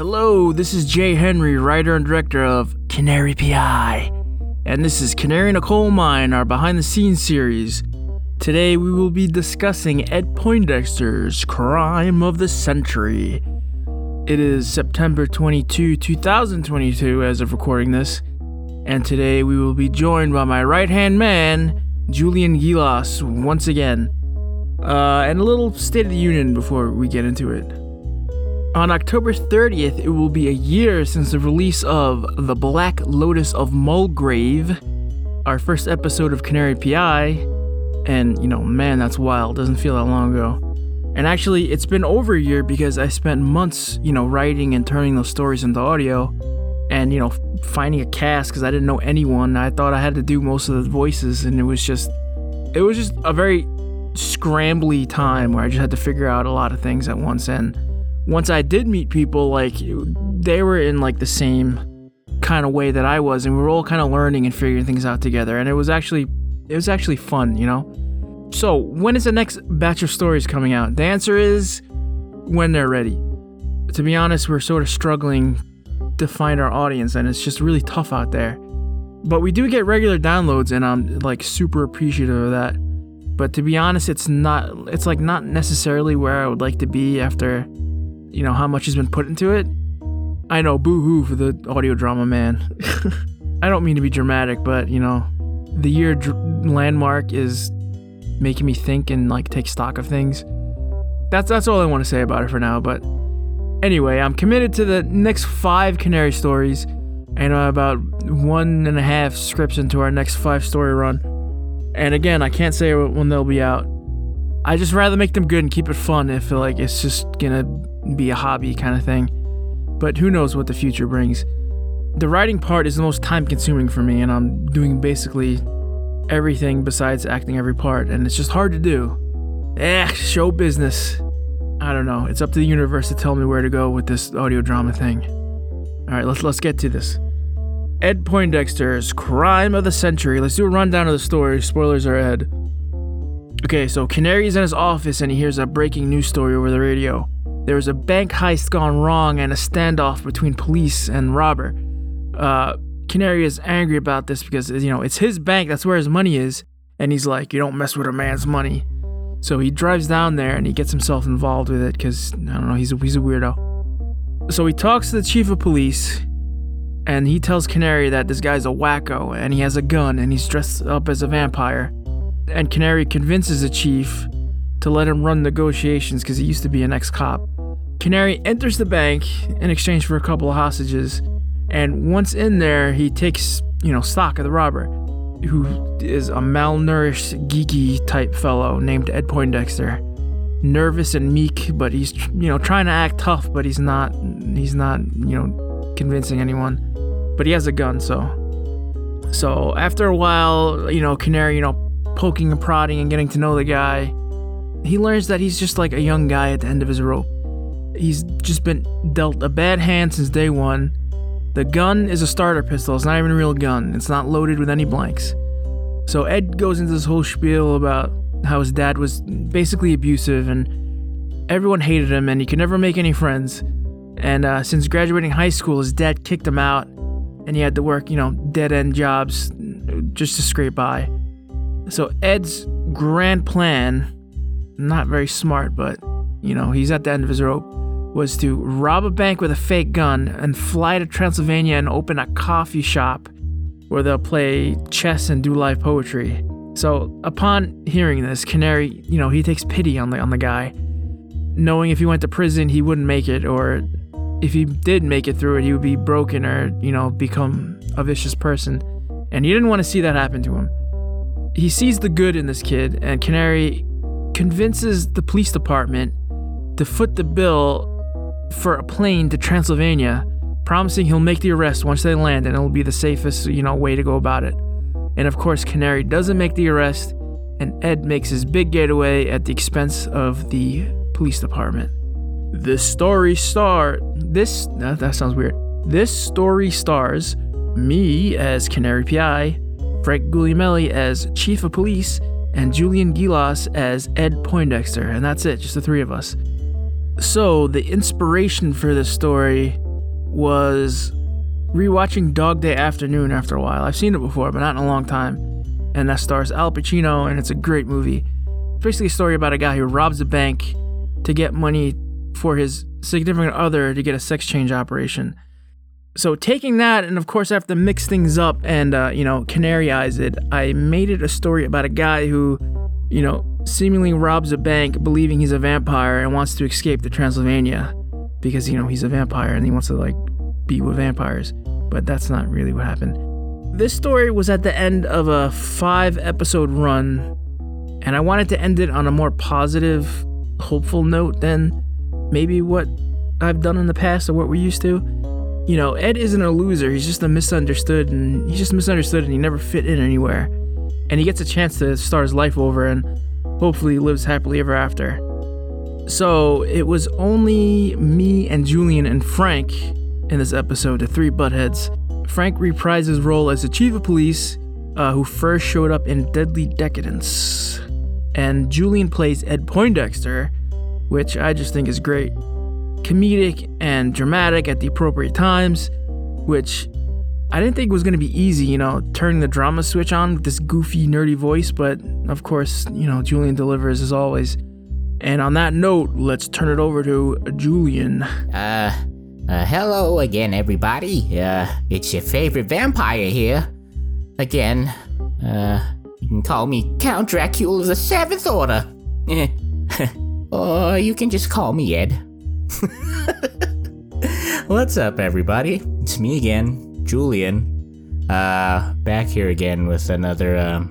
Hello, this is Jay Henry, writer and director of Canary PI. And this is Canary in a Coal Mine, our behind the scenes series. Today we will be discussing Ed Poindexter's Crime of the Century. It is September 22, 2022, as of recording this. And today we will be joined by my right hand man, Julian Gilas, once again. Uh, and a little State of the Union before we get into it. On October 30th, it will be a year since the release of The Black Lotus of Mulgrave, our first episode of Canary PI. And, you know, man, that's wild. Doesn't feel that long ago. And actually, it's been over a year because I spent months, you know, writing and turning those stories into audio and, you know, finding a cast because I didn't know anyone. I thought I had to do most of the voices, and it was just, it was just a very scrambly time where I just had to figure out a lot of things at once. And, once I did meet people, like they were in like the same kind of way that I was, and we were all kind of learning and figuring things out together. And it was actually it was actually fun, you know. So when is the next batch of stories coming out? The answer is when they're ready. To be honest, we're sort of struggling to find our audience, and it's just really tough out there. But we do get regular downloads, and I'm like super appreciative of that. But to be honest, it's not. It's like not necessarily where I would like to be after you know, how much has been put into it. I know, boo hoo for the audio drama man. I don't mean to be dramatic, but, you know, the year dr- landmark is making me think and like take stock of things. That's that's all I want to say about it for now. But anyway, I'm committed to the next five Canary stories, and I'm about one and a half scripts into our next five story run. And again, I can't say when they'll be out. I just rather make them good and keep it fun if like it's just gonna be a hobby kind of thing. But who knows what the future brings. The writing part is the most time consuming for me, and I'm doing basically everything besides acting every part, and it's just hard to do. Eh, show business. I don't know. It's up to the universe to tell me where to go with this audio drama thing. All right, let's let's get to this. Ed Poindexter's Crime of the Century. Let's do a rundown of the story. Spoilers are ahead. Okay, so Canary's in his office and he hears a breaking news story over the radio. There was a bank heist gone wrong and a standoff between police and robber. Uh, Canary is angry about this because, you know, it's his bank, that's where his money is. And he's like, you don't mess with a man's money. So he drives down there and he gets himself involved with it because, I don't know, he's a, he's a weirdo. So he talks to the chief of police and he tells Canary that this guy's a wacko and he has a gun and he's dressed up as a vampire. And Canary convinces the chief to let him run negotiations because he used to be an ex cop. Canary enters the bank in exchange for a couple of hostages, and once in there, he takes, you know, stock of the robber, who is a malnourished, geeky type fellow named Ed Poindexter. Nervous and meek, but he's, you know, trying to act tough, but he's not, he's not, you know, convincing anyone. But he has a gun, so. So after a while, you know, Canary, you know, poking and prodding and getting to know the guy, he learns that he's just like a young guy at the end of his rope. He's just been dealt a bad hand since day one. The gun is a starter pistol, it's not even a real gun, it's not loaded with any blanks. So Ed goes into this whole spiel about how his dad was basically abusive and everyone hated him and he could never make any friends. And uh, since graduating high school, his dad kicked him out and he had to work, you know, dead end jobs just to scrape by. So Ed's grand plan not very smart, but you know, he's at the end of his rope, was to rob a bank with a fake gun and fly to Transylvania and open a coffee shop where they'll play chess and do live poetry. So, upon hearing this, Canary, you know, he takes pity on the on the guy, knowing if he went to prison, he wouldn't make it or if he did make it through it, he would be broken or, you know, become a vicious person. And he didn't want to see that happen to him. He sees the good in this kid, and Canary convinces the police department to foot the bill for a plane to Transylvania, promising he'll make the arrest once they land and it'll be the safest, you know, way to go about it. And of course, Canary doesn't make the arrest, and Ed makes his big getaway at the expense of the police department. This story star this that, that sounds weird. This story stars me as Canary PI, Frank Guglielmelli as Chief of Police, and Julian Gilas as Ed Poindexter, and that's it, just the three of us. So, the inspiration for this story was rewatching Dog Day Afternoon after a while. I've seen it before, but not in a long time. And that stars Al Pacino, and it's a great movie. It's basically a story about a guy who robs a bank to get money for his significant other to get a sex change operation. So taking that, and of course I have to mix things up and uh, you know canaryize it. I made it a story about a guy who, you know, seemingly robs a bank, believing he's a vampire and wants to escape to Transylvania because you know he's a vampire and he wants to like be with vampires. But that's not really what happened. This story was at the end of a five episode run, and I wanted to end it on a more positive, hopeful note than maybe what I've done in the past or what we're used to you know, Ed isn't a loser. He's just a misunderstood, and he's just misunderstood, and he never fit in anywhere. And he gets a chance to start his life over, and hopefully lives happily ever after. So it was only me and Julian and Frank in this episode, the three buttheads. Frank reprised his role as the chief of police, uh, who first showed up in Deadly Decadence, and Julian plays Ed Poindexter, which I just think is great comedic and dramatic at the appropriate times, which I didn't think was going to be easy, you know, turning the drama switch on with this goofy, nerdy voice, but of course, you know, Julian delivers as always. And on that note, let's turn it over to Julian. Uh, uh hello again, everybody. Uh, it's your favorite vampire here. Again, uh, you can call me Count Dracula of the Seventh Order. or you can just call me Ed. What's up, everybody? It's me again, Julian. Uh, back here again with another uh,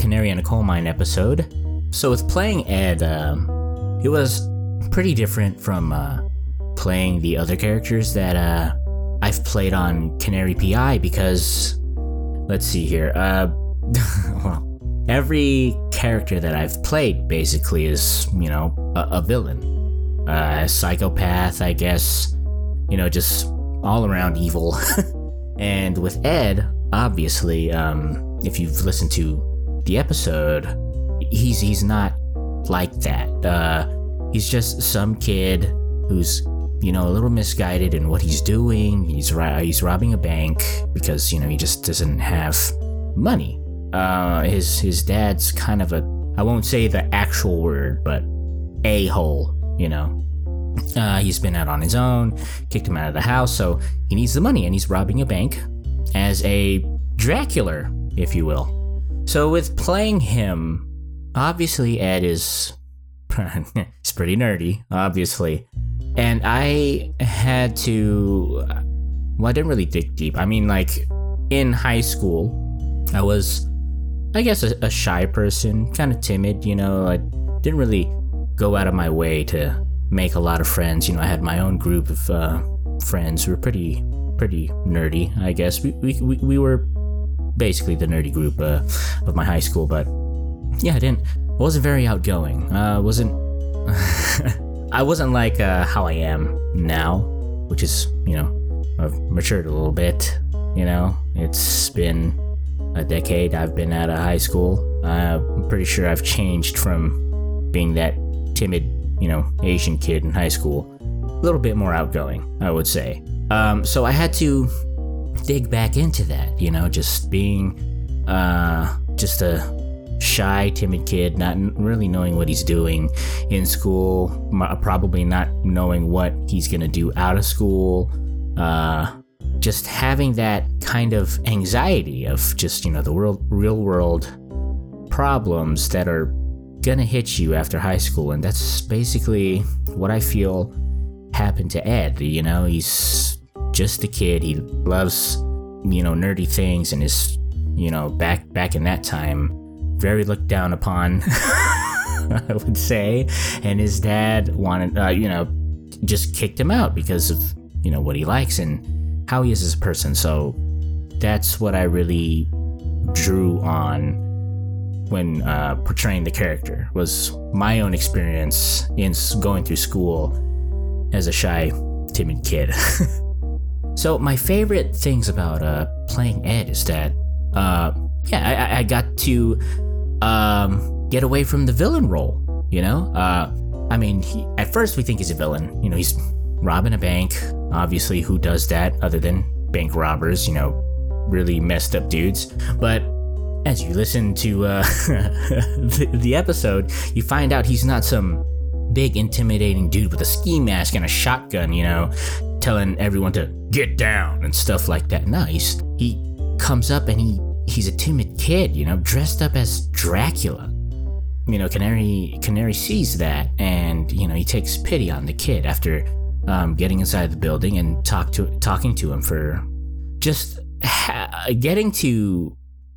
Canary in a Coal Mine episode. So, with playing Ed, um, it was pretty different from uh, playing the other characters that uh, I've played on Canary PI because, let's see here. Uh, well, every character that I've played basically is, you know, a, a villain uh, psychopath, I guess. You know, just all around evil. and with Ed, obviously, um, if you've listened to the episode, he's he's not like that. Uh, he's just some kid who's you know a little misguided in what he's doing. He's he's robbing a bank because you know he just doesn't have money. Uh, his his dad's kind of a I won't say the actual word, but a hole you know. Uh, he's been out on his own, kicked him out of the house, so he needs the money and he's robbing a bank as a Dracula, if you will. So, with playing him, obviously Ed is. it's pretty nerdy, obviously. And I had to. Well, I didn't really dig deep. I mean, like, in high school, I was, I guess, a, a shy person, kind of timid, you know. I didn't really go out of my way to make a lot of friends. You know, I had my own group of uh, friends who were pretty pretty nerdy, I guess. We, we, we were basically the nerdy group uh, of my high school, but yeah, I didn't, I wasn't very outgoing. Uh, wasn't, I wasn't like uh, how I am now, which is, you know, I've matured a little bit. You know, it's been a decade I've been out of high school. I'm pretty sure I've changed from being that timid, you know, Asian kid in high school. A little bit more outgoing, I would say. Um, so I had to dig back into that, you know, just being uh, just a shy, timid kid, not really knowing what he's doing in school, probably not knowing what he's gonna do out of school. Uh, just having that kind of anxiety of just you know the world, real world problems that are gonna hit you after high school, and that's basically what I feel happened to Ed. You know, he's just a kid. He loves, you know, nerdy things, and is, you know, back back in that time, very looked down upon. I would say, and his dad wanted, uh, you know, just kicked him out because of you know what he likes and how he is as a person. So that's what I really drew on when uh, portraying the character was my own experience in going through school as a shy, timid kid. so my favorite things about uh, playing Ed is that, uh, yeah, I, I, got to um, get away from the villain role. You know, uh, I mean, he, at first we think he's a villain. You know, he's robbing a bank. Obviously, who does that other than bank robbers? You know, really messed up dudes. But as you listen to uh, the, the episode, you find out he's not some big intimidating dude with a ski mask and a shotgun, you know, telling everyone to get down and stuff like that. No, he comes up and he he's a timid kid, you know, dressed up as Dracula. You know, Canary Canary sees that and you know he takes pity on the kid after um, getting inside the building and talk to talking to him for just ha- getting to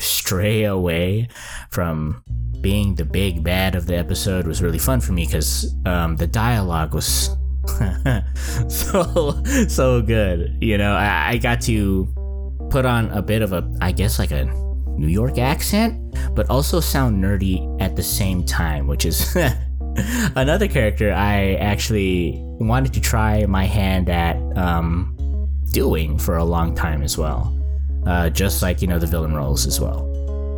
stray away from being the big bad of the episode was really fun for me because um, the dialogue was so so good. You know, I, I got to put on a bit of a, I guess, like a New York accent, but also sound nerdy at the same time, which is another character I actually wanted to try my hand at um, doing for a long time as well. Uh, just like you know the villain roles as well.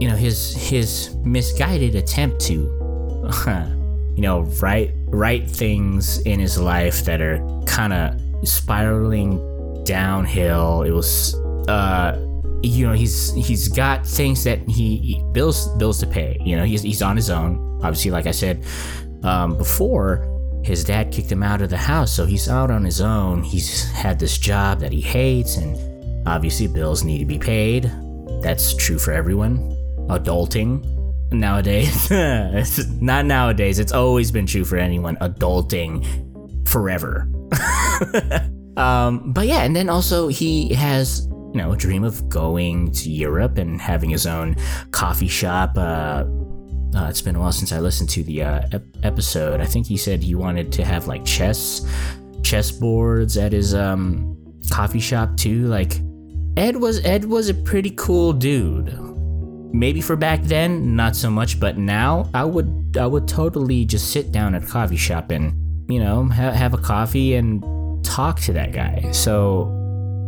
You know his his misguided attempt to, you know, write write things in his life that are kind of spiraling downhill. It was, uh, you know, he's he's got things that he, he bills bills to pay. You know, he's he's on his own. Obviously, like I said um, before, his dad kicked him out of the house, so he's out on his own. He's had this job that he hates, and Obviously, bills need to be paid. That's true for everyone. Adulting nowadays. not nowadays. It's always been true for anyone. Adulting forever. um, but yeah, and then also he has, you know, a dream of going to Europe and having his own coffee shop. Uh, uh, it's been a while since I listened to the uh, ep- episode. I think he said he wanted to have like chess, chess boards at his um, coffee shop too. Like, Ed was Ed was a pretty cool dude. Maybe for back then, not so much, but now I would I would totally just sit down at a coffee shop and you know ha- have a coffee and talk to that guy. So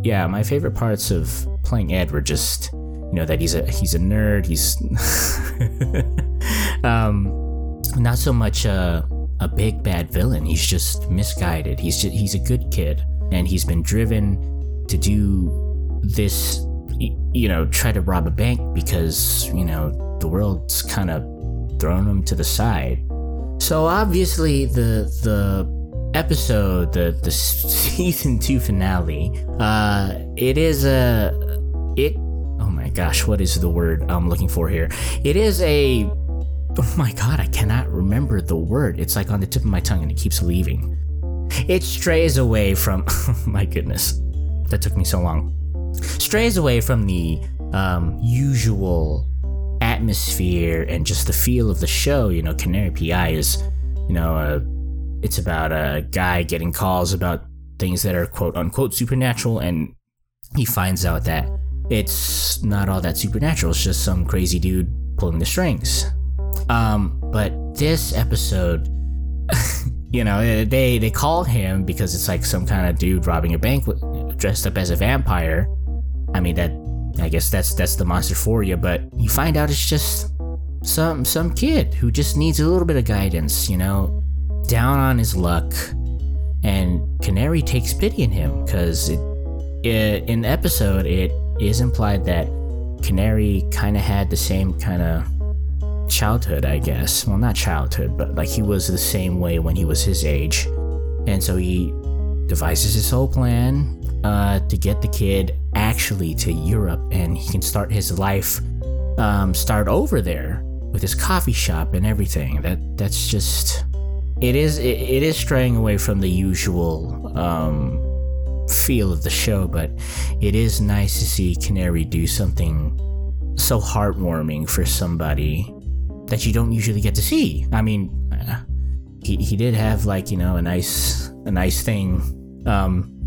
yeah, my favorite parts of playing Ed were just you know that he's a he's a nerd. He's um, not so much a a big bad villain. He's just misguided. He's just, he's a good kid, and he's been driven to do this, you know, try to rob a bank because, you know, the world's kind of thrown him to the side. So obviously the the episode, the the season 2 finale, uh it is a it oh my gosh, what is the word I'm looking for here? It is a oh my god, I cannot remember the word. It's like on the tip of my tongue and it keeps leaving. It strays away from oh my goodness. That took me so long strays away from the um, usual atmosphere and just the feel of the show. You know, Canary PI is, you know, uh, it's about a guy getting calls about things that are quote unquote supernatural, and he finds out that it's not all that supernatural. It's just some crazy dude pulling the strings. Um, but this episode, you know, they they called him because it's like some kind of dude robbing a bank dressed up as a vampire I mean that I guess that's that's the monster for you, but you find out it's just some some kid who just needs a little bit of guidance, you know, down on his luck. And Canary takes pity in him because it, it, in the episode it is implied that Canary kind of had the same kind of childhood, I guess. Well, not childhood, but like he was the same way when he was his age. And so he devises his whole plan uh, to get the kid actually to Europe and he can start his life, um, start over there with his coffee shop and everything. That that's just it is it, it is straying away from the usual um, feel of the show, but it is nice to see Canary do something so heartwarming for somebody that you don't usually get to see. I mean, uh, he he did have like you know a nice a nice thing um,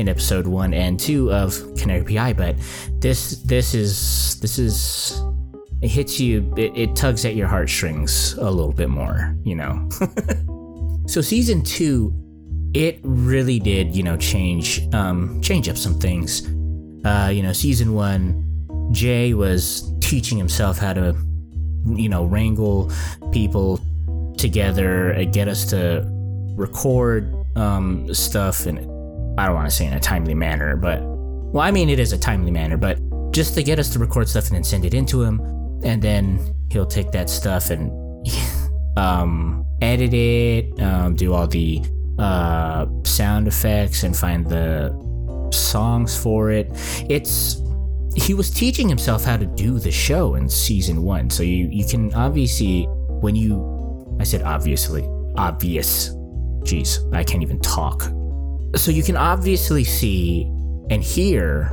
in episode one and two of Canary PI, but this this is this is it hits you it, it tugs at your heartstrings a little bit more, you know. so season two, it really did, you know, change um change up some things. Uh, you know, season one, Jay was teaching himself how to, you know, wrangle people together and get us to record um, stuff in I don't want to say in a timely manner, but well, I mean it is a timely manner, but just to get us to record stuff and then send it into him, and then he'll take that stuff and um, edit it, um, do all the uh, sound effects, and find the songs for it. It's he was teaching himself how to do the show in season one, so you you can obviously when you I said obviously obvious. Jeez, I can't even talk. So you can obviously see and hear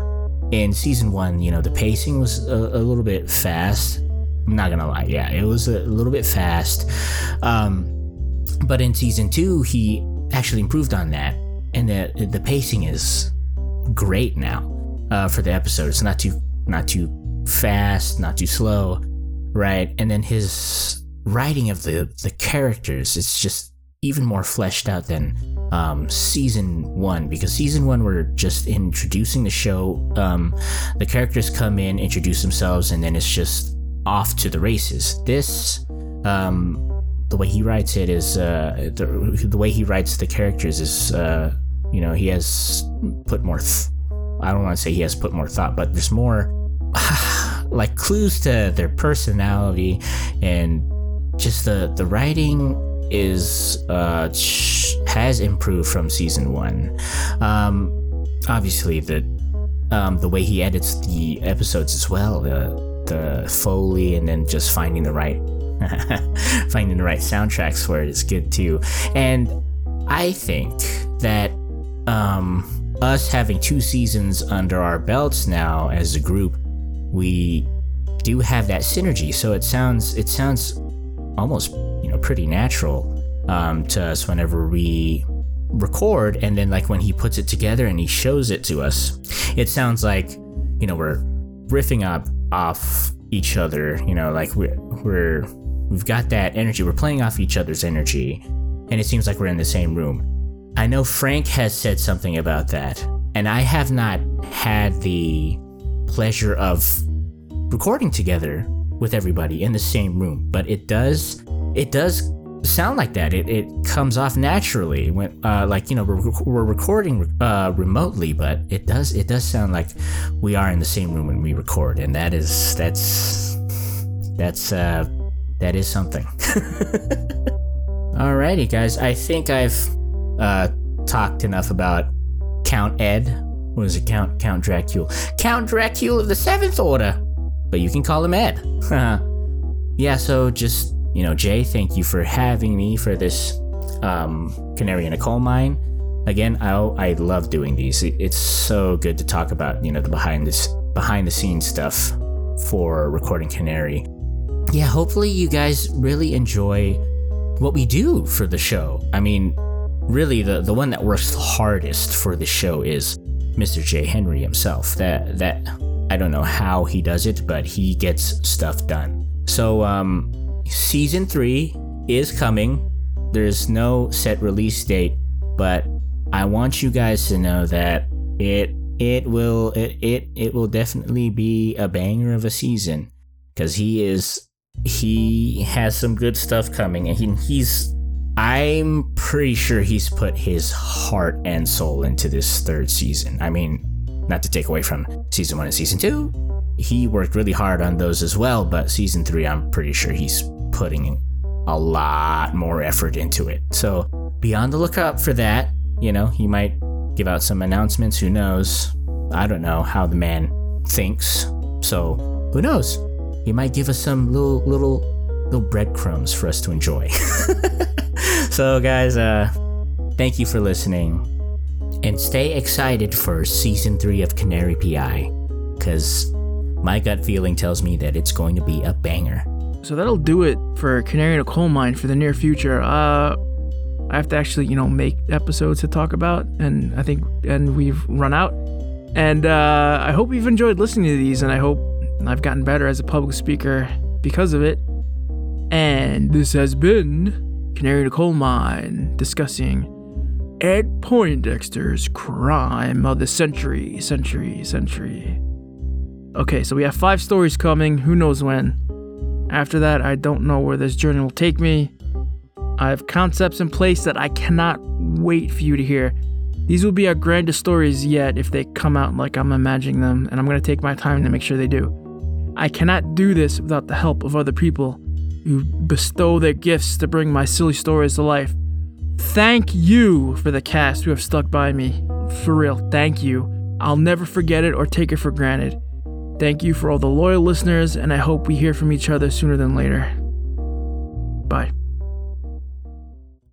in season one, you know, the pacing was a, a little bit fast. I'm not gonna lie, yeah, it was a little bit fast. Um, but in season two, he actually improved on that, and the the pacing is great now uh, for the episode. It's not too not too fast, not too slow, right? And then his writing of the the characters is just even more fleshed out than um, season one because season one we're just introducing the show. Um, the characters come in, introduce themselves, and then it's just off to the races. This, um, the way he writes it is uh, the, the way he writes the characters is, uh, you know, he has put more. Th- I don't want to say he has put more thought, but there's more like clues to their personality and just the the writing is uh, has improved from season one. Um, obviously, the um, the way he edits the episodes as well, the the foley, and then just finding the right finding the right soundtracks for it is good too. And I think that um, us having two seasons under our belts now as a group, we do have that synergy. So it sounds it sounds almost you know pretty natural um, to us whenever we record. And then like when he puts it together and he shows it to us it sounds like you know we're riffing up off each other you know like we're, we're we've got that energy. We're playing off each other's energy. And it seems like we're in the same room. I know frank has said something about that. And i have not had the pleasure of recording together with everybody in the same room, but it does it does sound like that. It, it comes off naturally when uh, like you know we're, we're recording uh, remotely, but it does it does sound like we are in the same room when we record, and that is that's that's uh, that is something. Alrighty, guys, I think I've uh, talked enough about Count Ed. What is it, Count Count Dracula? Count Dracula of the Seventh Order but you can call him Ed. yeah, so just, you know, Jay, thank you for having me for this um, Canary in a Coal Mine. Again, I I love doing these. It's so good to talk about, you know, the behind this behind the scenes stuff for recording Canary. Yeah, hopefully you guys really enjoy what we do for the show. I mean, really the the one that works hardest for the show is Mr. J. Henry himself. That that I don't know how he does it, but he gets stuff done. So, um, season three is coming. There's no set release date, but I want you guys to know that it it will it it, it will definitely be a banger of a season because he is he has some good stuff coming and he, he's I'm pretty sure he's put his heart and soul into this third season. I mean, not to take away from season one and season two, he worked really hard on those as well, but season three, I'm pretty sure he's putting a lot more effort into it. So be on the lookout for that. You know, he might give out some announcements. Who knows? I don't know how the man thinks. So who knows? He might give us some little little little breadcrumbs for us to enjoy. so guys, uh thank you for listening. And stay excited for season three of Canary PI, because my gut feeling tells me that it's going to be a banger. So that'll do it for Canary in a Coal Mine for the near future. Uh, I have to actually, you know, make episodes to talk about, and I think, and we've run out. And uh, I hope you've enjoyed listening to these, and I hope I've gotten better as a public speaker because of it. And this has been Canary in a Coal Mine discussing Ed Poindexter's crime of the century, century, century. Okay, so we have five stories coming, who knows when. After that, I don't know where this journey will take me. I have concepts in place that I cannot wait for you to hear. These will be our grandest stories yet if they come out like I'm imagining them, and I'm going to take my time to make sure they do. I cannot do this without the help of other people who bestow their gifts to bring my silly stories to life. Thank you for the cast who have stuck by me. For real, thank you. I'll never forget it or take it for granted. Thank you for all the loyal listeners, and I hope we hear from each other sooner than later. Bye.